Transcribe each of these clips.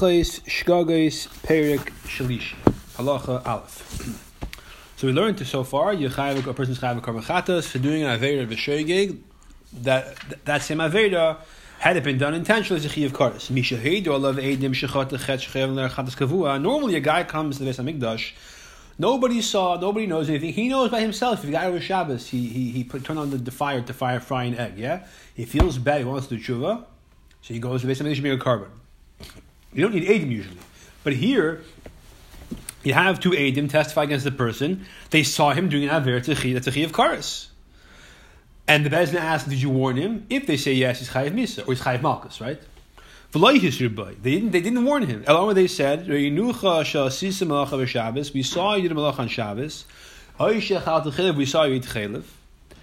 Hilchos Shgagos Perik Shalishi. Halacha Aleph. So we learned so far, you chayav, a person's chayav karbachatas for doing an aveda v'shoigig. That that same aveda had it been done intentionally, is a chiyav karas. Mishahid or love edim shechat chet shechayav lerchatas kavua. Normally, a guy comes to the Beis Hamikdash. Nobody saw, nobody knows anything. He knows by himself. If the guy was Shabbos, he he he put, turned on the, the fire to fire fry an egg. Yeah, he feels bad. He wants to do tshuva, so he goes to the Beis Hamikdash to a carbon. You don't need edim usually, but here you have two Adim testify against the person. They saw him doing an Aver Techi, that's a Chi of Karis. And the Bezna asked, Did you warn him? If they say yes, he's Chayiv Misa, or he's Chayiv Malkus, right? They didn't, they didn't warn him. Along with they said, We saw you did a malach on Shabbos. We saw you eat Chalev.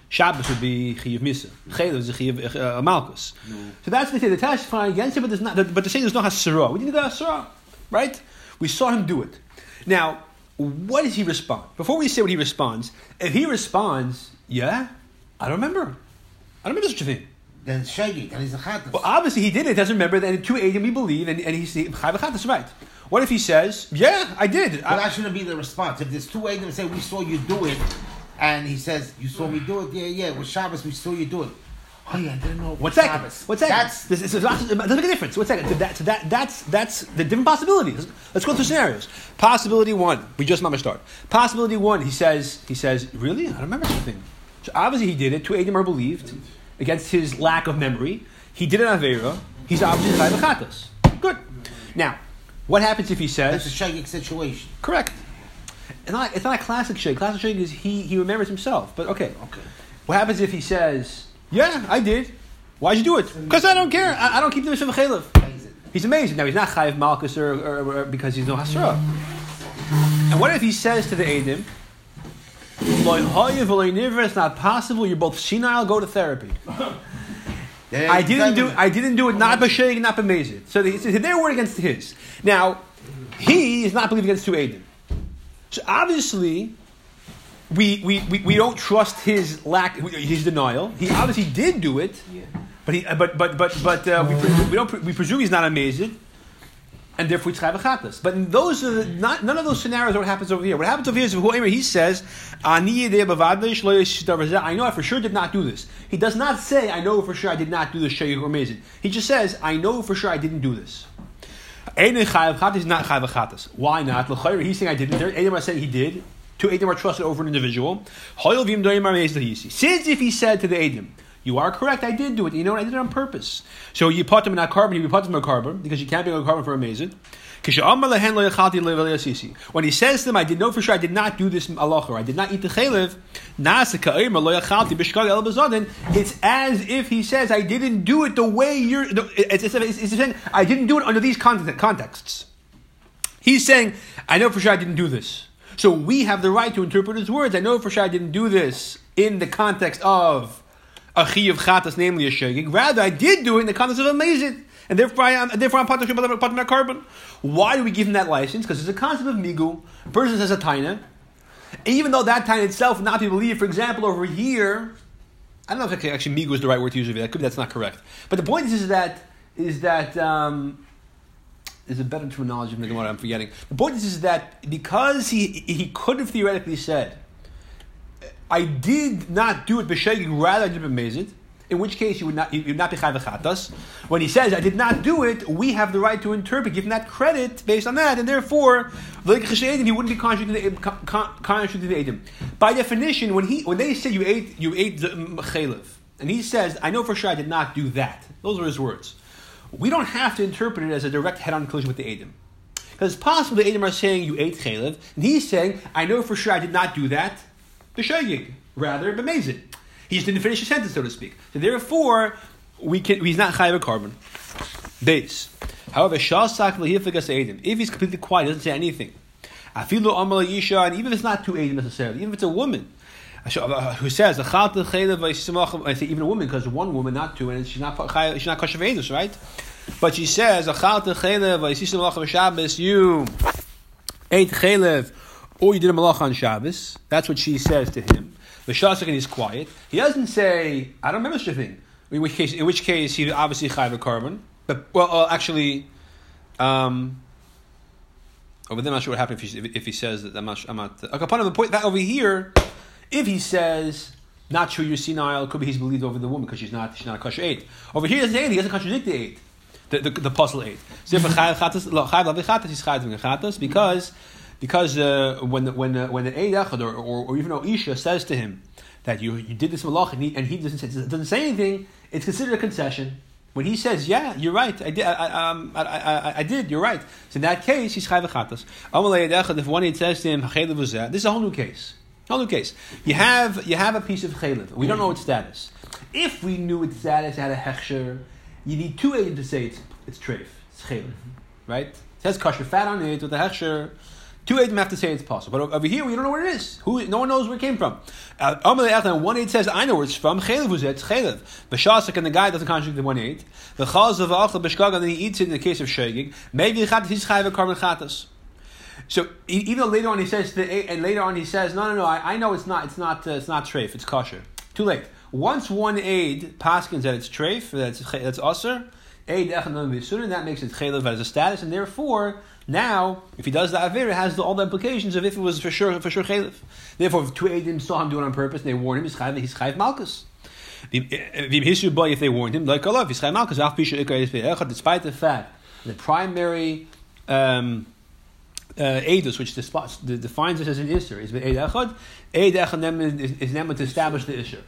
Shabbos would be Chayiv Misa. Chalev is a Chayiv uh, Malkus. No. So that's the thing. They're testifying against him, but, there's not, but they're saying there's no Hasara. We didn't get Hasara, right? We saw him do it. Now, what does he respond? Before we say what he responds, if he responds, yeah, I don't remember. I don't remember such a thing. Then Shaggy, then he's a Chatas. Well, obviously he did it, doesn't remember, then two Adim we believe, and, and he's Chayv Chatas, right. What if he says, yeah, I did? But I, that shouldn't be the response. If there's two Adim say, we saw you do it, and he says, you saw me do it, yeah, yeah, with Shabbos, we saw you do it. Oh yeah, I didn't know. What's that? What's that? That's this, this, this, make a difference. What's that? That, that? That's that's the different possibilities. Let's go through scenarios. Possibility one, we just mama start. Possibility one, he says, he says, really? I don't remember something. So obviously he did it. Two Adim are believed against his lack of memory. He did it on Avera. He's obviously Chayav Good. Now, what happens if he says? That's a shagging situation. Correct. It's not, it's not a classic shake. Classic shake is he, he remembers himself. But okay. Okay. What happens if he says? Yeah, I did. Why'd you do it? Because I don't care. I, I don't keep the Mishnah Chalev. He's amazing. Now, he's not Chayiv malchus or, or, or, because he's no Hasra. And what if he says to the Adim, it's not possible, you're both senile, go to therapy. Yeah, I didn't do I didn't do it not b'sheig, not b'mezid. So they, their word against his. Now, he is not believing against two Adim. So obviously, we, we, we, we don't trust his lack, his denial. He obviously did do it, yeah. but he, but but but but uh, we, we don't we presume he's not amazing, and therefore it's chayav But those are the, not none of those scenarios are what happens over here. What happens over here is he says, I know I for sure did not do this. He does not say I know for sure I did not do this shayik or amazing. He just says I know for sure I didn't do this. Why not? He's saying I didn't. Anyone are saying he did. Two Edim are trusted over an individual. Since if he said to the Edim, you are correct, I did do it. You know what? I did it on purpose. So you put them in a carbon, you put them in a carbon, because you can't be a carbon for a mazid. When he says to them, I did know for sure I did not do this Allah, I did not eat the chalev, it's as if he says, I didn't do it the way you're, it's, it's, it's, it's saying, I didn't do it under these contexts. He's saying, I know for sure I didn't do this. So we have the right to interpret his words. I know for sure I didn't do this in the context of a of chatas, namely a shegig. Rather, I did do it in the context of amazing. And therefore, I am, therefore I'm part of carbon. Why do we give him that license? Because it's a concept of migu. A person says a taina. Even though that taina itself not be believed, for example, over here, I don't know if actually migu is the right word to use. That could that's not correct. But the point is, is that is that um, is a better terminology the Gemara. I'm forgetting. The point is, is that because he he could have theoretically said, "I did not do it b'shegig, rather I did it b'mezid," in which case you would not you would not be chayv When he says, "I did not do it," we have the right to interpret, give him that credit based on that, and therefore, like he wouldn't be contradicting the, Edom. By definition, when he when they say you ate you ate the chaylev, and he says, "I know for sure I did not do that," those are his words we don't have to interpret it as a direct head-on collision with the Edom. Because it's possible the Edom are saying you ate chalev, and he's saying, I know for sure I did not do that, the shayig, rather bemezid. He just didn't finish the sentence, so to speak. So therefore, we can, he's not chayiv a carbon. Base. However, shasak lehifikas Edom. If he's completely quiet, doesn't say anything. Afilu amal isha, and even if it's not two Edom necessarily, even if it's a woman, uh, who says I say even a woman because one woman, not two, and she's not she's not kosher right? But she says you ate chaylev or you did a malach on Shabbos. That's what she says to him. The shasakin is quiet. He doesn't say I don't remember such a thing. In which case, in which case he obviously chayv a carbon. But well, uh, actually. Um, over there, I'm not sure what happened if he, if he says that I'm not. I'm not. Uh, upon the point that over here, if he says not true, you're senile, could be he's believed over the woman because she's not she's not a kosher eight. Over here, he doesn't. He doesn't contradict the eight, the the, the puzzle eight. Because because uh, when the, when the, when the echad or, or, or even Isha says to him that you you did this malach and he, and he doesn't say, doesn't say anything, it's considered a concession. When he says, "Yeah, you're right. I did. I, I, um, I, I, I did. You're right." So in that case, he's chayv chatas. If one says to him, "This is a whole new case. Whole new case. You have you have a piece of chaylev. We don't know its status. If we knew its status had a hechsher, you need two agents to say it's it's treif. It's chaylev, right? It says kosher fat on it with a hechsher. Two Eidim have to say it's possible. But over here, we don't know where it is. Who, no one knows where it came from. Uh, one Eid says, I know where it's from. Chelev was it. It's Chelev. B'shasik, and the guy doesn't contradict the one Eid. The chaz of Achel b'shkag, and then he eats it in the case of Shegig. Maybe he's chayv a carbon chatas. So even though later on he says, the, and later on he says, no, no, no, I, I know it's not, it's not, uh, it's not treif, it's kosher. Too late. Once one aid paskins that it's treif, that's that's usher, aid echan that makes it chelev as a status, and therefore now, if he does the Avera, it has the, all the implications of if it was for sure for sure Chalif. Therefore, if two Adim saw him do it on purpose and they warned him, he's Chayv, he's Chayv Malkus. If they warned him, like Allah, he's Chayv Malkus. Despite the fact the primary um, uh, Edus, which defines this as an Isser, is Eid Echad. Eid Echad is, then to establish the Isser.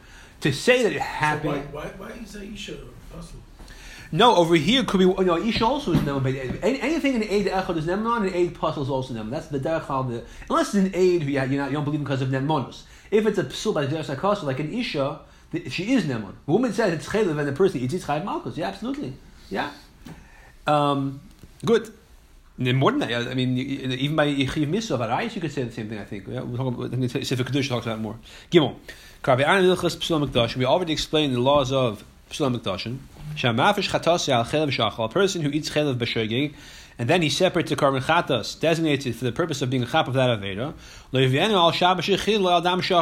To say that it happened. So why, why, why is that Isha possible? No, over here could be. You know, Isha also is. But anything in Aid Echad is Neman, and Aid Puzzle is also Neman. That's the Derech the Unless it's an Aid who you, don't believe because of Nemanus. If it's a Psul by Derech like an Isha, she is Neman. The woman says it's Chaylev and the person eats Chayv Malkus. Yeah, absolutely. Yeah. Um, good. More than that, I mean, even by Yechiv Mitzvah, but Ayis, you could say the same thing, I think. Yeah, we'll talk about, I think Sefer Kedusha talks about more. Gimel. We already explained the laws of A person who eats chelev b'shogeg, and then he separates the carbon chatas, designates it for the purpose of being a chap of that aveda.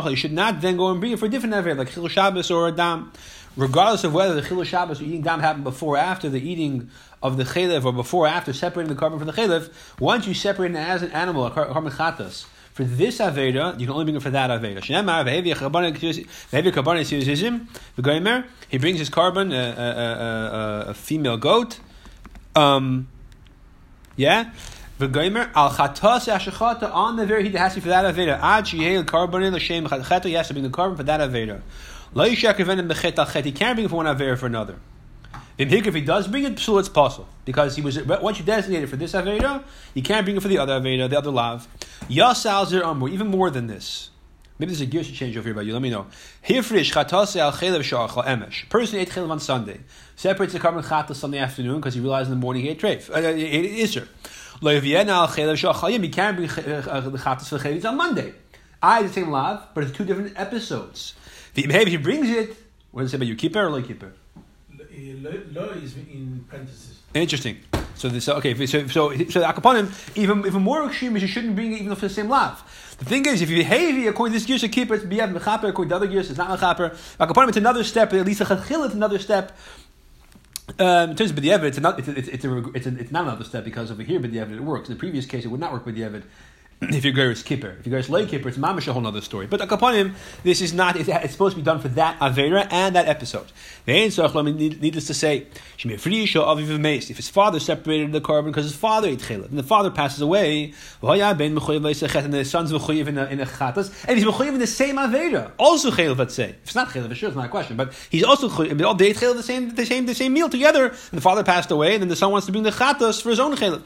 You should not then go and bring it for a different aveda, like chil Shabbos or a dam. Regardless of whether the chil Shabbos or eating dam happened before or after the eating of the chelev, or before or after separating the carbon from the chelev, once you separate it as an animal, a carbon chatas, for this Aveda, you can only bring it for that. V'goimer, he brings his carbon, a, a, a, a female goat. Um, yeah? V'goymer al chatos yashachata on the very he has to be for that aveda. Ad sheyel carbon in l'shem chata. He has to bring the carbon for that aveda. Lo yishak evenim bechet al chet. He can't bring it for one aveda for another. If he does bring it, psul it's possible because he was once you designated for this aveda, you can't bring it for the other aveda, the other lav. Yasal zer amur, even more than this. Maybe there's a gear should change over here, but you let me know. Hifrish chatase al chelev shachal emesh. Person ate chelev on Sunday. Separates the carbon chatas Sunday afternoon because he realized in the morning he ate treif. Uh, he ate iser. Lo yviena al chelev shachal He can't bring uh, the chatas for chelev on Monday. I the same lav, but it's two different episodes. Maybe he brings it. What does it say about you? Keep it or lo keep it? Is in parentheses. Interesting. So this okay. So so so akaponim even even more extreme is you shouldn't bring it even for the same lav. The thing is, if you behave according to this gear, should keep it. Be mechaper according to the other gears, it's not mechaper. Akaponim it's another step. At least a chachil it's another step. Um, in terms of the it's, not, it's, it's, it's, a, it's, a, it's not another step because over here, the it works. In the previous case, it would not work the if your girl is kipper. If your girl is lay kipper, it's mamish a whole other story. But akaponim, this is not. It's, supposed to be done for that avera and that episode. Needless to say, if his father separated the carbon because his father ate chilad, and the father passes away, and the son's mechuyev in a, in a chatas, and he's mechuyev in the same avera, also chilad. Let's say if it's not chilad, sure, it's not a question. But he's also all day chilad the same, the same, the same meal together. And the father passed away, and then the son wants to bring the chatas for his own chilad.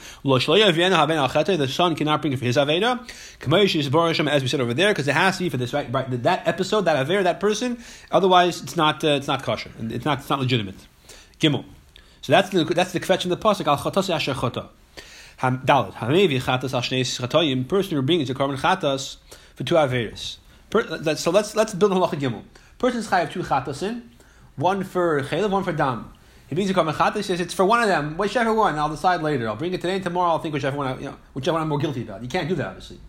The son cannot bring it for his avera avera. As we said over there, because it has to be for this right, right that episode, that avera, that person. Otherwise, it's not uh, it's not kosher. It's not it's not legitimate. Gimel. So that's the that's the kvetch in the pasuk al chatas asher chata. Dalit hamevi chatas al chatoyim. Person who brings a carbon chatas for two averas. So let's let's build a halacha gimel. Person's chayav two chatas in, one for chaylev, one for dam. Chatas. Says it's for one of them, whichever one. I'll decide later. I'll bring it today and tomorrow. I'll think whichever one I, you know whichever one I'm more guilty about. You can't do that obviously.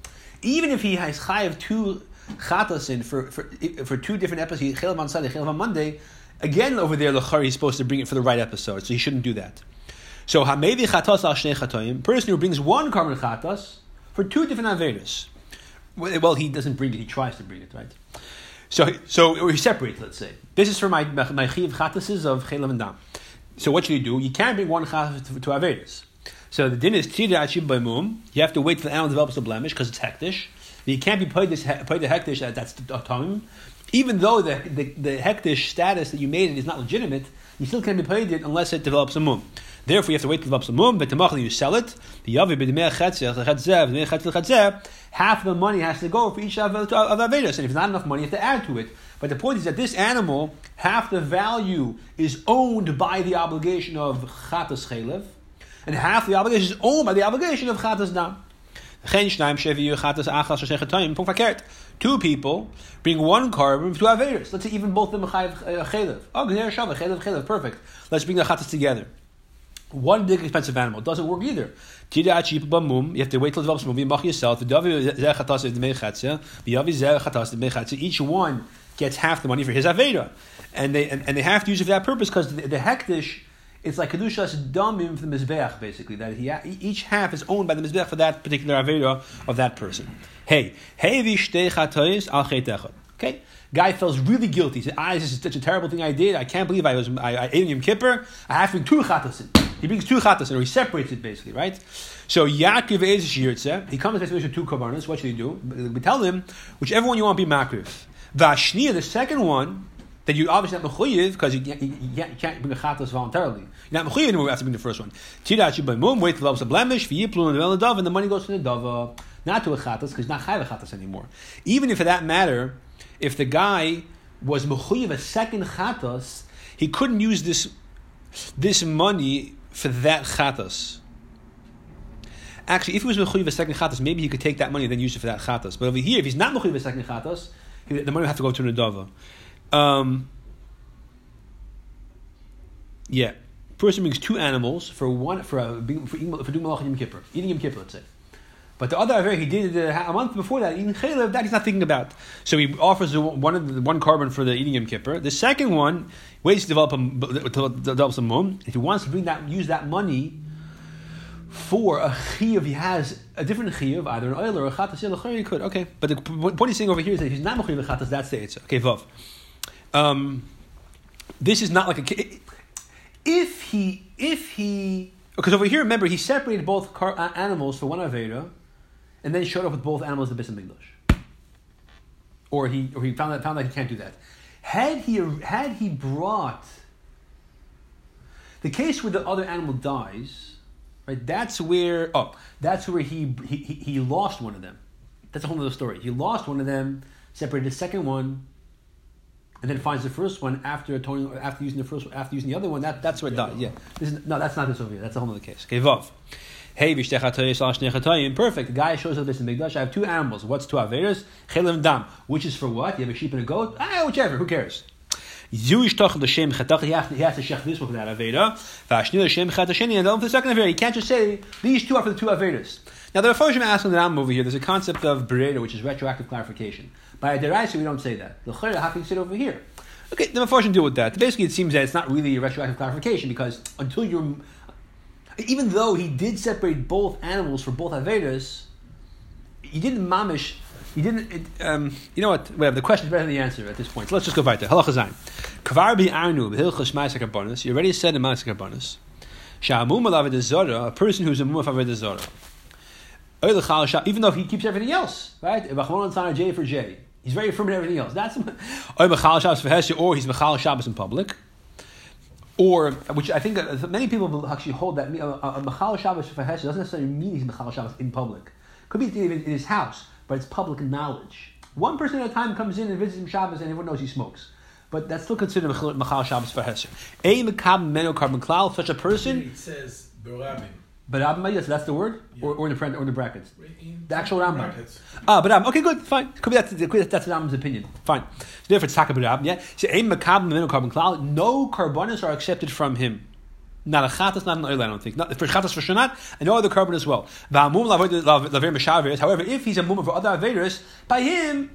Even if he has chayav two chatas in for, for for two different episodes, chaylev on Sunday, chaylev on Monday Again, over there, Lachari is supposed to bring it for the right episode, so he shouldn't do that. So hamevi chatos al shnei chatoim, person who brings one carbon chatos for two different avedas. Well, he doesn't bring it; he tries to bring it, right? So, so he separates. Let's say this is for my my chiv chatases of chelav and dam. So what should you do? You can't bring one chatas to, to avedas. So the din is tida achib mum. You have to wait till the animal develops a blemish because it's hektish. You can't be paid this paid the hektish at that's the time. Even though the, the, the hektish status that you made it is not legitimate, you still can't be paid it unless it develops a mum. Therefore, you have to wait till it develops mum. But you sell it. The yavi the half the money has to go for each of, of avedus, and if not enough money, you have to add to it. But the point is that this animal, half the value is owned by the obligation of chatas chelev, and half the obligation is owned by the obligation of chatas dam. Two people bring one carbon to Averis. Let's say even both of them chelev. Uh, oh, chelev, chelev, perfect. Let's bring the chatas together. One big expensive animal doesn't work either. You have to wait till it develops yourself. Each one gets half the money for his aveda, and they and, and, they have to use it for that purpose because the, the hektish it's like kedushas damim for the mizbeach basically that he each half is owned by the mizbeach for that particular aveda of that person. Hey, hey, al Okay, guy feels really guilty. He said, "Ah, this is such a terrible thing I did. I can't believe I was I, I ate Yom Kippur. I have to bring two chatasin." He brings two chatas, or he separates it basically, right? So Yaakov is shirtze. He comes basically with two kavarnas. What should he do? We tell him whichever one you want to be makriv. Vashnia, the second one that you obviously not mechuyev because you, you, you, can't bring a chatas voluntarily. You're not mechuyev anymore after bring the first one. Tidachi by mum wait till a blemish v'yiplun and the dove, and the money goes to the dove, not to a chatas because not chayv chatas anymore. Even if for that matter, if the guy was mechuyev a second chatas, he couldn't use this this money for that chatas. Actually, if he was mechuyev a second chatas, maybe he could take that money and then use it for that chatas. But over here, if he's not mechuyev a second chatas, the money would have to go to Nadava. Um, yeah, person brings two animals for one for a, for, for doing malach Yom Kippur, eating Yom Kippur, let's say. But the other aver he did uh, a month before that, eating chaylev, that he's not thinking about. So he offers one of the, one carbon for the eating Yom Kippur. The second one waits to develop a, to develop some mum. If he wants to bring that, use that money for a chiyuv, he has a different chiyuv, either an oil or a chatas. He could, okay. But the point he's saying over here is that he's not mechuyev chatas, that's the it's okay. Vav. Um, this is not like a. If he, if he, because over here, remember, he separated both car, uh, animals for one aveda, and then showed up with both animals in the Bis Or he, or he found that found that he can't do that. Had he had he brought the case where the other animal dies, right? That's where oh, that's where he he, he lost one of them. That's a whole other story. He lost one of them, separated the second one, and then finds the first one after atoning, after using the first one, after using the other one. That, that's where it died. Yeah, is, no, that's not this over here. That's a whole other case. Okay, vav. Hey, perfect. The guy shows up this in Mikdash. I have two animals. What's two averas? Chelim dam. Which is for what? You have a sheep and a goat? Ah, whichever. Who cares? Zewish toch the shem chetach. He has to, he has to shech this one for that then for the second avera, you can't just say these two are for the two averas. Now the Rafoshim asking the Ram over here. There's a concept of bereda, which is retroactive clarification. By a deraisa, we don't say that. The how can you sit over here? Okay, the Rafoshim deal with that. Basically, it seems that it's not really a retroactive clarification because until you're even though he did separate both animals for both Avedas, he didn't mamish. He didn't. It, um, you know what? Whatever. The question is better than the answer at this point. So let's just go right there. Halacha zayin. Kvar bi arnu b'hilchas. You already said in ma'aser karbonis. Sha'amum alav zara, a person who's a mum of zara. Even though he keeps everything else, right? J for J. He's very firm in everything else. That's or he's mechal Shabbos in public or which I think many people actually hold that a, a Shabbos for Hesed doesn't necessarily mean he's Machal Shabbos in public. Could be even in his house, but it's public knowledge. One person at a time comes in and visits him Shabbos, and everyone knows he smokes. But that's still considered Machal Shabbos for Hesed. A Mekab Meno Carbon Klal, such a person. It says Berabim. But Rabbi, yes, that's the word, yeah. or, or in the or in the brackets. In the actual Rambam. Ah, but Okay, good, fine. Could be that's that's, that's Rambam's opinion. Fine. So therefore, it's Taka Rabbi. Yeah. So aim makab carbon cloud. No carbonas are accepted from him. Not a chatas, not an oil, I don't think. Not, for chatas for shanat, and no other carbon as well. However, if he's a mum for other averis, by him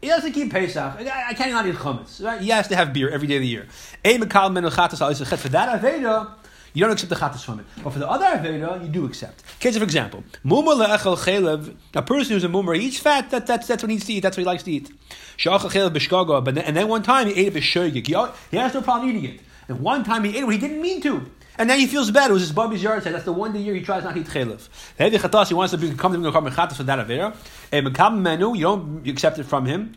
he doesn't keep Pesach. I, can't not eat chametz. Right? He has to have beer every day of the year. A For that aveda you don't accept the chatas from it. But for the other avera, you do accept. Case of example, mumar le'echel chelev, a person who's a mumar, he eats fat, that, that's, that's what he needs to eat, that's what he likes to eat. Sha'achel chelev and then one time he ate it b'shoigik. He, he has no problem eating it. And one time he ate it when he didn't mean to. And now he feels bad. It was his Bobby's yahrzeit. That's the one year he tries not to eat chelev. Heavy chatas, he wants to become the carbon chatas for that avera. And mekam menu, you don't accept it from him.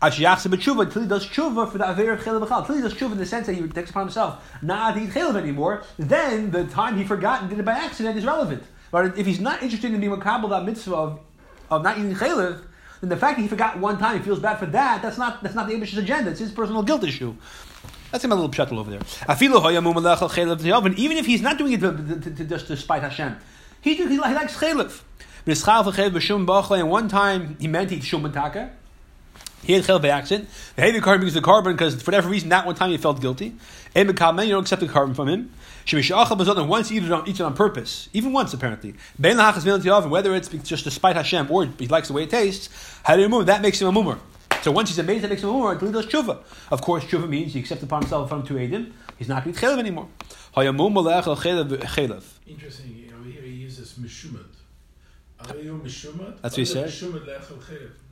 Until he does tshuva for the aver of chelev. Until he does tshuva in the sense that he takes upon himself not to eat chelev anymore, then the time he forgot and did it by accident is relevant. But if he's not interested in being makabel that mitzvah of, of not eating chelev, then the fact that he forgot one time, he feels bad for that. That's not that's not the Abish's agenda. It's his personal guilt issue. That's him a little pshatel over there. Even if he's not doing it to, to, to, just to spite Hashem, he, he, he likes chelev. And one time he meant to eat shuman taka. He had chel by accident. The heavy carbon because the carbon because for whatever reason that one time he felt guilty. You don't accept the carbon from him. Once he eats it, on, it on purpose, even once apparently. Whether it's just to spite Hashem or he likes the way it tastes? That makes him a mummer. So once he's amazed, that makes him a mummer until he does tshuva. Of course, tshuva means he accepts upon himself from to aid him. He's not going to eat chelev anymore. Interesting. You know, here he uses mishumat. That's what he said.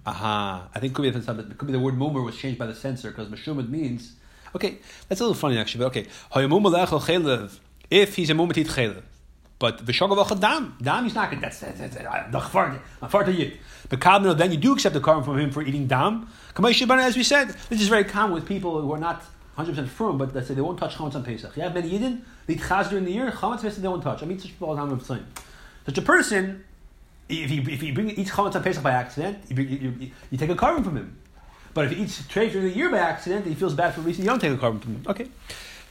Aha. I think could be, it could be the word mummer was changed by the censor because meshumad means. Okay, that's a little funny actually, but okay. If he's a mummer tit chelev. But the v'shogavach dam, dam he's not going. That's that's that's the. But then you do accept the carbon from him for eating dam. As we said, this is very common with people who are not 100% firm, but let's say they won't touch chametz on Pesach. You have many yidden, they eat chaz during the year, chametz Pesach they won't touch. I mean, such people all the time. Such a person if he, if he bring, eats chametz on Pesach by accident, you, you, you, you, take a carbon from him. But if he eats treif during the year by accident, he feels bad for a reason, you don't take a carbon from him. Okay.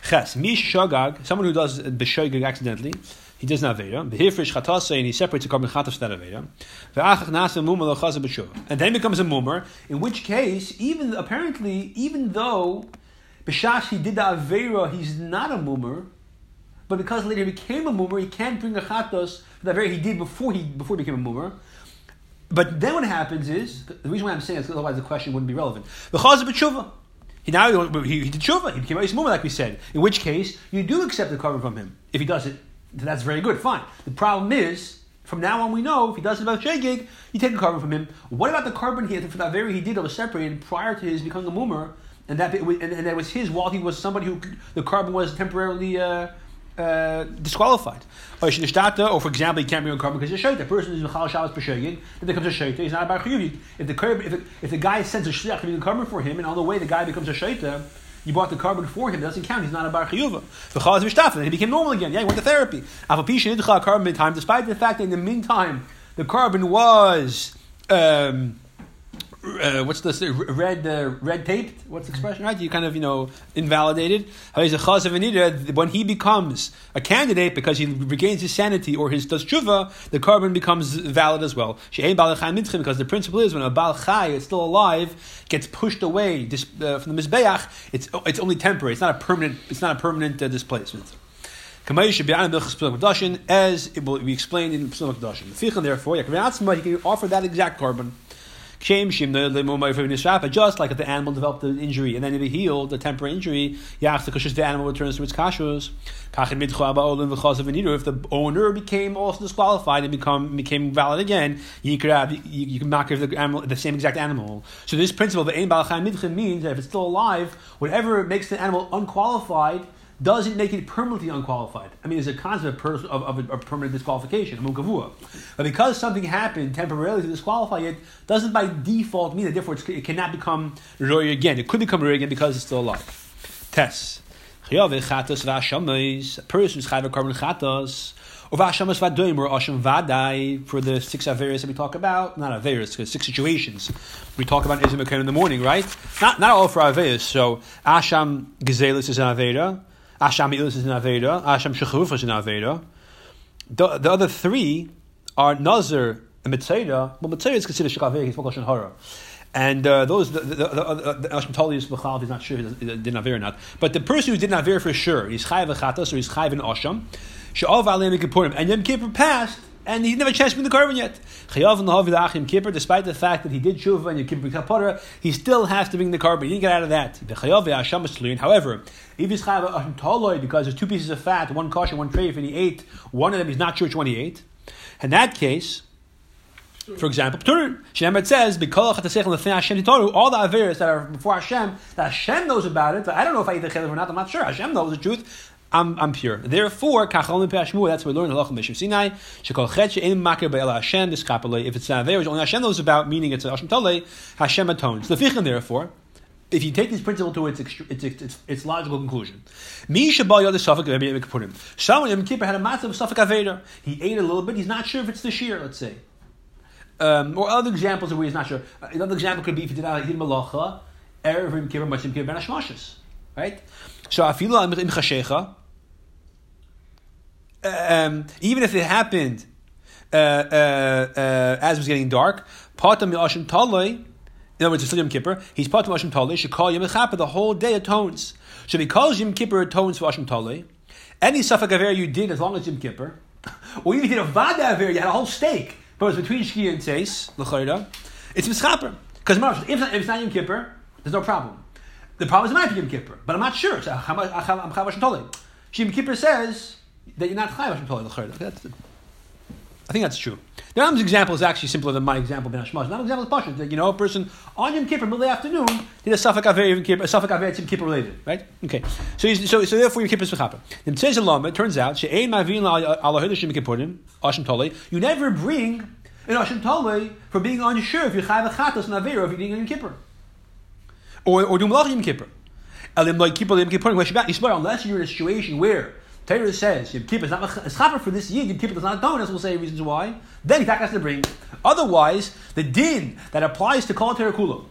Ches, mish shagag, someone who does b'shogag accidentally, he does not aveda. Behifrish chatasa, and he separates a carbon chatas that aveda. Ve'achach nasa mumar l'chaza b'shuv. And then becomes a mumar, in which case, even apparently, even though b'shash he did the avera, he's not a mumar, but because later he became a mumar, he can't bring a chatos that very he did before he before he became a mumar. But then what happens is the reason why I'm saying is because otherwise the question wouldn't be relevant. The chaz b'tshuva. He now he, he did tshuva. He became a mumar, like we said. In which case you do accept the carbon from him if he does it. That's very good. Fine. The problem is. From now on, we know if he does it about shegig, you take a carbon from him. What about the carbon he had, for that very he did that was separated prior to his becoming a mumar, and that and, and that was his while he was somebody who the carbon was temporarily uh, uh, disqualified. Or for example, he can't bring a carbon because he's a person is Mechal Shabbos B'Shegin, then becomes a shaita, he's not a Bar If the, if, the, if the guy sends a shliach to bring a carbon for him, and on the way the guy becomes a shaita, you bought the carbon for him, it doesn't count, he's not a Bar Chiyuva. V'chaz V'shtaf, and he became normal again. Yeah, he went to therapy. Avapisha Idcha carbon in time, despite the fact that in the meantime, the carbon was. Um, uh, what's this red uh, red taped? What's the expression? Right? You kind of you know invalidated. When he becomes a candidate because he regains his sanity or his does tshuva, the carbon becomes valid as well. Because the principle is when a bal chai is still alive gets pushed away uh, from the mizbeach, it's it's only temporary. It's not a permanent. It's not a permanent uh, displacement. As it will be explained in Pesach Kedushin. Therefore, you can offer that exact carbon. Just like if the animal developed an injury and then it healed, the temporary injury, yeah, the animal returns to its kashus. If the owner became also disqualified and become became valid again, you could have you, you can the the same exact animal. So this principle ein means that if it's still alive, whatever makes the animal unqualified doesn't make it permanently unqualified. I mean, there's a concept of, of, of a, permanent disqualification, mukavua. But because something happened temporarily to disqualify it, doesn't by default mean that therefore it cannot become roy again. It could become roy again because it's still alive. Test. A person who's chayv a carbon or vashamas vadoim, or asham vadai, for the six averas that we talk about, not because six situations we talk about Izim in the morning, right? Not not all for averas. So asham gezelis is an avera, Asham Ilus is an Aveda. Asham Shechuruf is an Aveda. The, the other three are Nazir and Mitzayda. Well, Mitzayda is considered Shekhaveh, he's Mokoshan Hara. And uh, those, the, the, the, Bechal, he's not sure if he did Avir or not. But the person who did Avir for sure, he's Chayav Achatas or he's Chayav in Asham. Sha'av Alim Kippurim. And Yom Kippur passed, and he chance to bring the carbon yet. Chayav despite the fact that he did tshuva and Yom Kippur kapara, he still has to bring the carbon. He didn't get out of that. The chayav esluin. However, if he's chayav asham toloi because there's two pieces of fat, one kosher, one treif, and he ate one of them, he's not sure which one he ate. In that case, for example, Ptur, Shemet says, "B'kol Hashem all the averes that are before Hashem, that Hashem knows about it. I don't know if I eat the chelev or not. I'm not sure. Hashem knows the truth. I'm, I'm pure. Therefore, that's what we learn in Halachim Mishim Sinai. Shekol chet makir Hashem. If it's an aver which only Hashem knows about, meaning it's a Hashem tole, Hashem atones. The fichin, therefore, if you take this principle to its, its, its, its logical conclusion, Mi Shabal Yom. Someone Yom had a matzah of Safak Aveda. He ate a little bit. He's not sure if it's the shear. Let's say. Um, or other examples of where he's not sure. Another example could be if he did a did malacha, erev Yom Kippur, Yom ben Hashmashis. Right. So chashecha. Um, even if it happened uh, uh, uh, as it was getting dark, patam taloi. In other words, it's still Yom Kippur. He's patam yashim taloi. Should call Yom Chapa the whole day atones. So because Yom Kippur atones for Yashim taloi, any safak aver you did as long as Yom Kippur, or even if you did a vada aver, you had a whole steak but it's between Shkia and Tzeis, L'chayda, it's Mischaper. Because if, if it's not Yom Kippur, there's no problem. The problem is it might be Yom Kippur, but I'm not sure. So. Yom Kippur says that you're not Chav Tole, L'chayda. I think that's true. The Rambam's example is actually simpler than my example Ben Hashmaz. Not example is Pasha. You know, a person on Yom Kippur, middle of the afternoon, did a Safak Aver Yom Kippur, a Safak Aver Yom Kippur related, right? Okay. So, so, so therefore Yom Kippur is Mechaper. Then says Lama, it turns out, She'ein Mavin Ala Hidush Yom Kippurim, Ashim Tole, you never bring an Ashim Tole for being unsure if you have a Chatos and Aver, if you're eating Yom Kippur. Or, or do Malach Yom Kippur, unless you're in a situation where Torah says Yom is not a chaper for this year. Yom Kippur does not as we'll say reasons why. Then he has to bring. Otherwise, the din that applies to Kol Torah Kula,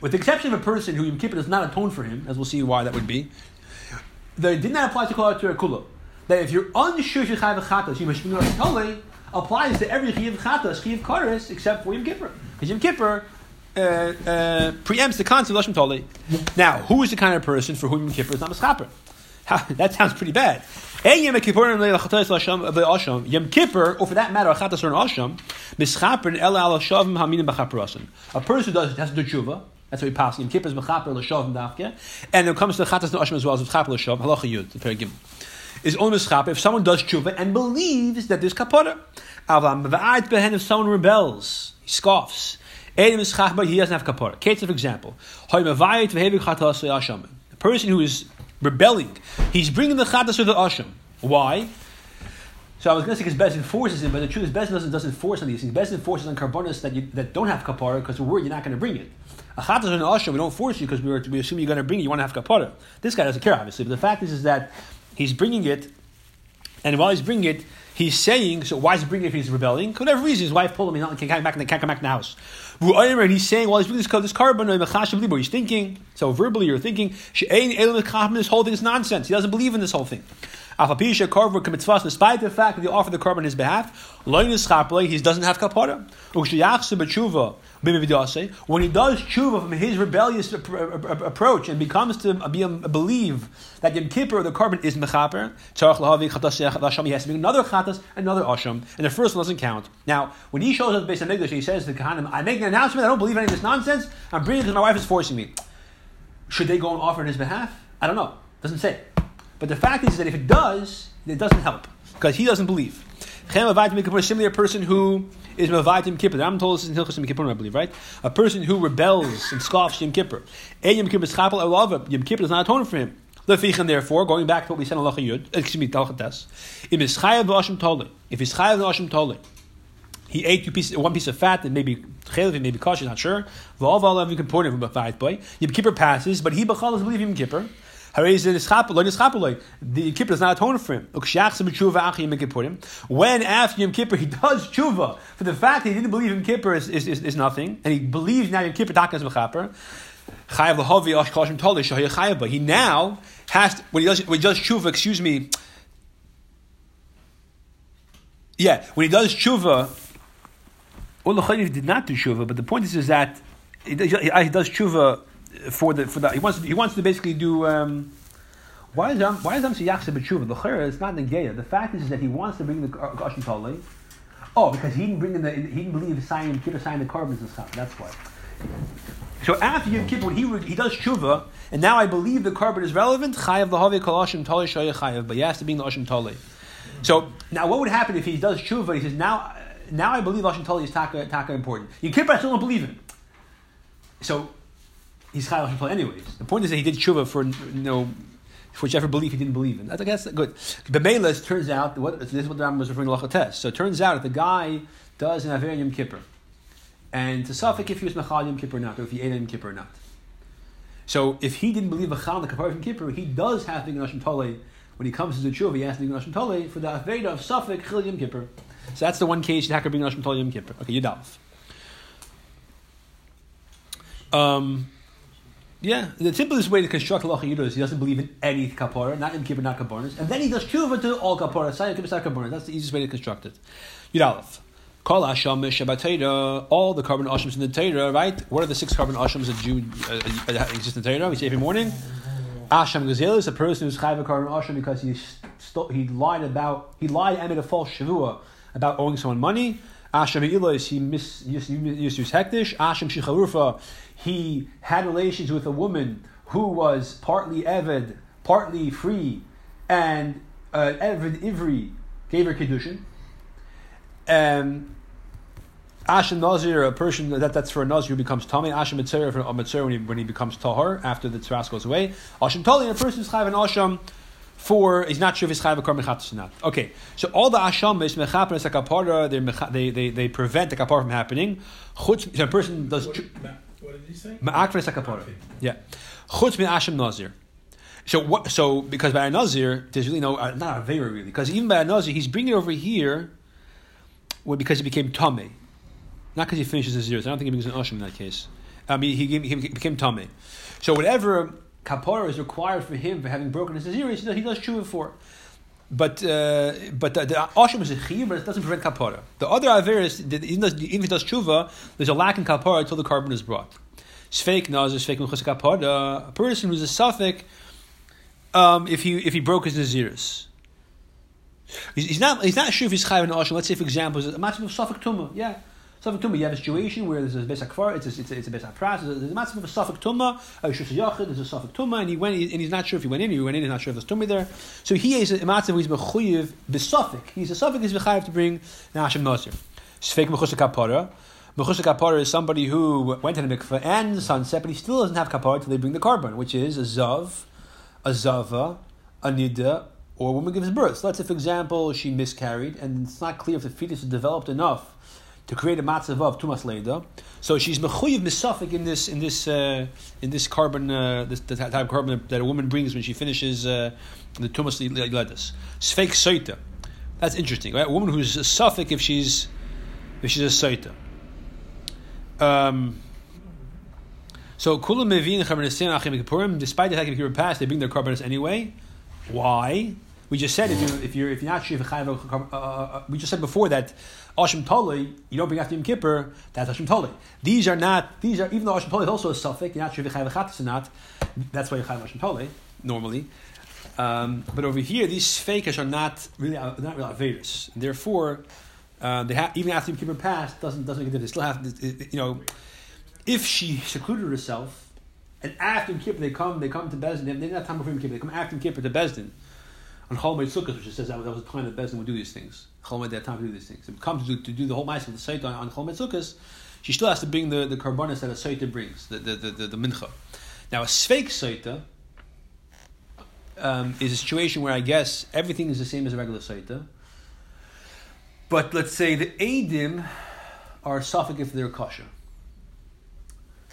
with the exception of a person who Yom Kippur does not atone for him, as we'll see why that would be, the din that applies to Kol Torah Kula, that if you're unsure you have a chatas, you must be applies to every chiyav chatas, chiyav kares, except for Yom Kippur, because Yom Kippur. Uh, uh, preempts the concept of Lashon Tole. Now, who is the kind of person for whom Yom Kippur is not a? that sounds pretty bad. Yom Kippur, or for that matter, a asham, mischaper person who does it has to do tshuva. That's what we pass. Yom Kippur is mechaper l'shavim dafke, and it comes to chatas and asham as well as chaper l'shav, halacha yud, the perigim is only mischaper if someone does tshuva and believes that there's kapara. If someone rebels, he scoffs. He doesn't have kapara. Case of example. A person who is rebelling. He's bringing the chatas of the asham. Why? So I was going to say because Bezin forces him, but the truth is Bezin doesn't, doesn't force on these things. Bezin forces on carbonas that, you, that don't have kapara because we're worried you're not going to bring it. A chatas and an asham, we don't force you because we, we assume you're going to bring it, you want to have kapara. This guy doesn't care, obviously. But the fact is, is that he's bringing it, and while he's bringing it, he's saying, so why is he bringing it if he's rebelling? For whatever reason, his wife pulled him, he can't come back, can't come back in the house. He's saying, well, he's this, this carbon, he's thinking, so verbally you're thinking, this whole thing is nonsense. He doesn't believe in this whole thing. Despite the fact that they offer the carbon on his behalf, he doesn't have kapara. When he does tshuva from his rebellious approach and becomes to believe that Yom Kippur, the carbon, is mechaper, he has to make another chatas, another asham, and the first one doesn't count. Now, when he shows up based on English, he says to the Kahanim, I make an announcement, I don't believe any of this nonsense, I'm bringing it because my wife is forcing me. Should they go and offer on his behalf? I don't know. Doesn't say. But the fact is that if it does, it doesn't help because he doesn't believe. Similarly, a person who is Mavaitim Kippur. I'm told this is in Hilchas Yom Kippur, I believe, right? A person who rebels and scoffs Yom Kippur. Yom Kippur is Chapel Elava. Yom Kippur does not atone for him. Lefichan, therefore, going back to what we said in Allah Yud, excuse me, Talchatas, if he's chayav v'ashim tole, if he's chayav v'ashim tole, he ate two pieces, one piece of fat that maybe chaylev, maybe kosher, not sure. V'al v'al you can pour it from a fight boy. Yom Kippur passes, but he b'chal doesn't believe Yom Kippur. The Kippur does not atone for him. When after Yom Kippur he does tshuva for the fact that he didn't believe Yom Kippur is, is, is, is nothing, and he believes now Yom Kippur takas mechaper. He now has to, when he does when he does tshuva. Excuse me. Yeah, when he does tshuva, well, did not do tshuva, but the point is, is that he does, he does tshuva for the for the he wants he wants to basically do. Um, why is why is Amsi Yachse b'tshuva? The chayra is not negeya. The fact is, is that he wants to bring the Gashim Tali Oh, because he didn't bring in the he didn't believe signing Kippur signing the carbons and stuff. That's why. So after Yom Kippur, he he does tshuva, and now I believe the carbon is relevant. Chayav lahavi kol ashim tali shaya chayav, but he has to be in the ashim tali. So now, what would happen if he does tshuva? He says now, now I believe ashim tali is taka taka important. Yom Kippur, I still don't believe in. So he's chayav tali anyways. The point is that he did tshuva for you know for whichever belief he didn't believe in. I guess that's good. Bemelas turns out what this is what the Rambam was referring to Lachates. So it turns out if the guy does an Aver Yom Kippur, and to Suffolk if he was Mechal Yom Kippur or not, or if he ate Yom Kippur or not. So if he didn't believe Mechal the Kapar Yom Kippur, he does have to be Nashim Tole. When he comes to the tshuva, he has to be Nashim Tole for the Aveda of Suffolk Chil Yom Kippur. So that's the one case that could be Nashim Tole Yom Kippur. Okay, Yudalf. Um, yeah, the simplest way to construct halacha yidus is he doesn't believe in any kapara, not in kippur, not kaparas, and then he does tshuva to all saying kippur, kaparas. That's the easiest way to construct it. Yud Aleph. Kol Hasham Shabbat all the carbon ashams in the Torah, right? What are the six carbon ashams that Jew uh, uh, exist in the Torah? We say every morning. Asham Gazel is a person who's chayv a carbon asham because he st- he lied about he lied and made a false shavua about owing someone money. Asham Ilois, he mis, used, used to use hektish. Asham Shicharufa, he had relations with a woman who was partly Eved, partly free, and uh, Eved Ivri gave her Kiddushin. Um, Nazir, a person that, that's for a Nazir who becomes Tommy. Asham Mitzvah for a Mitzvah when he, when he becomes Tahar after the Tzras goes away. Asham Tali, a person who's Chayv an Asham for he's not sure if he's chayav a kar or not. Okay, so all the asham is is a kapara. They they they prevent the kapara from happening. Chutz, so a person does. What, what did he say? Yeah, chutz min asham nazir. So what? So because by a nazir, there's really no uh, not a very really because even by a nazir, he's bringing it over here. Well, because he became tame, not because he finishes his zeros. I don't think he becomes an asham in that case. I mean, he, he became tame. So whatever kapara is required for him for having broken his Aziris, he does tshuva for. But uh, but the, the is a chiyuv, but it doesn't prevent kapara. The other averis, even if he does tshuva, there's a lack in kapara until the carbon is brought. Sfeik nazir, sfeik mechus kapara. A person who's a suffix, um, if he if he broke his naziris. He's not. He's not sure if he's chayv an asham. Let's say, for example, a massive of suffix tumah. Yeah, Suffolk Tumah, you have a situation where there's a Beis HaKfar, it's a, it's a, it's a HaPras, there's a massive of a Suffolk Tumah, a there's a Suffolk Tumah, and he went, and he's not sure if he went in, he went in, he's not sure if there's Tumah there. So he is a massive, he's Mechuyev, Besuffolk. He's a Suffolk, he's Mechayev to bring Nashim Nasir. Sfeik Mechusha Kapara. Mechusha Kapara is somebody who went to the mikveh and the sunset, but he still doesn't have Kapara until they bring the carbon, which is a Zav, a Zava, a Nida, or a woman gives birth. So let's say, for example, she miscarried, and it's not clear if the fetus is developed enough to create a matzav of tumas leida. So she's mechuyev misafik in this in this uh, in this carbon uh, this the type of carbon that a woman brings when she finishes uh, the tumas leidas. Sfeik soita. That's interesting. Right? A woman who's a suffix if she's if she's a soita. Um, so kulam mevin achim. Despite the fact that Kippurim passed, they bring their carbonates anyway. Why? We just said if you if you're if you're not sure if uh, uh, we just said before that Ashim Toli, you don't bring after Yom Kippur, that's Ashim Toli. These are not, these are, even though Ashim Toli is also a suffix, you're not sure if Chayav or not, that's why you're Chayav Ashim Toli, normally. Um, but over here, these fakers are not really, uh, not really Averis. Therefore, uh, they have, even after Yom Kippur passed, doesn't, doesn't a difference. They still have, you know, if she secluded herself, and after Yom Kippur they come, they come to Bezdin, they have time before Yom Kippur, they come after Yom Kippur to Bezdin, on Chol Moed Sukkot, which says that that was the time that Bezdin would do these things. Chol Moed had time to do these things. It comes to, to do the whole mice of the Sait on, on Chol Moed Sukkot, she still has to bring the, the karbonis that a Saita brings, the, the, the, the, the mincha. Now, a Sveik Saita um, is a situation where I guess everything is the same as a regular Saita, but let's say the Adim are suffix if they're kosher.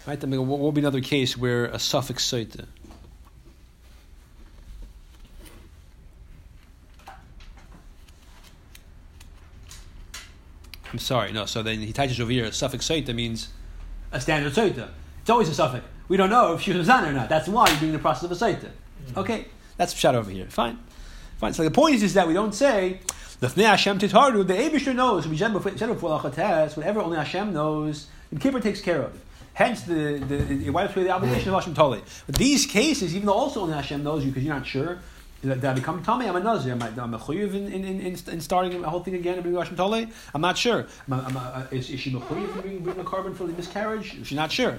Right? I mean, what will be another case where a suffix Saita? I'm sorry, no. So then he touches over here. A suffix soita means a standard soita. It's always a suffix. We don't know if she was a zan or not. That's why you're doing the process of a soita. Mm-hmm. Okay, that's shot over here. Fine, fine. So the point is, is that we don't say the Hashem titaru. The Abishter knows. We said before, whatever only Hashem knows, the keeper takes care of. Hence, the, the, it wipes away the obligation of Hashem Toli. But these cases, even though also only Hashem knows you because you're not sure, Did I become tummy? I'm a nazir. Am I, am I chuyev in, in, in, in, in starting the whole thing again and bringing Rashim Tole? I'm not sure. Am I, am I, is, is she mechuyev in bringing, bringing a carbon for the miscarriage? She's not sure.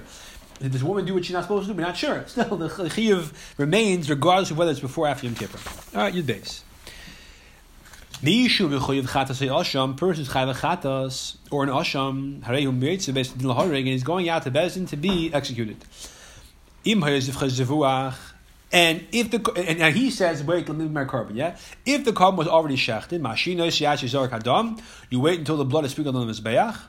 Did this woman do what she's not supposed to do? We're not sure. Still, the chiyuv remains regardless of whether it's before or after Yom Kippur. All right, Yud base. The Mishu b'chuyev chatas asham, person's chayv chatas, or an asham, harei hum mitzvah based in and he's going out to Bezin to be executed. Im hayeziv and if the and now he says, wait, let me my korban, yeah. If the korban was already shechted, mashino zark hadam, you wait until the blood is sprinkled on the mizbeach,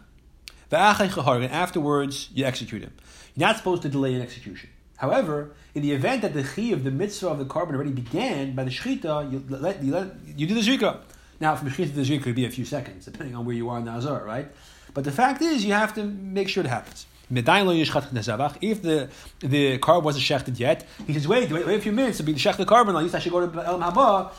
and afterwards you execute him. You're not supposed to delay an execution. However, in the event that the chi of the mitzvah of the korban already began by the shechita, you let, you, let, you do the zrika. Now, from shechita to the zrika could be a few seconds, depending on where you are in the azar, right? But the fact is, you have to make sure it happens. If the the korban wasn't shechted yet, he says, wait, wait, wait a few minutes to be the shech the korban. At least I should go to El Haba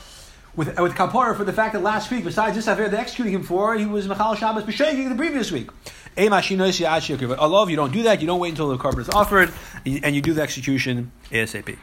with with kapara for the fact that last week, besides this affair they're executing him for, he was Machal Shabbos b'sheking the previous week. But if you don't do that, you don't wait until the korban is offered, and you do the execution ASAP.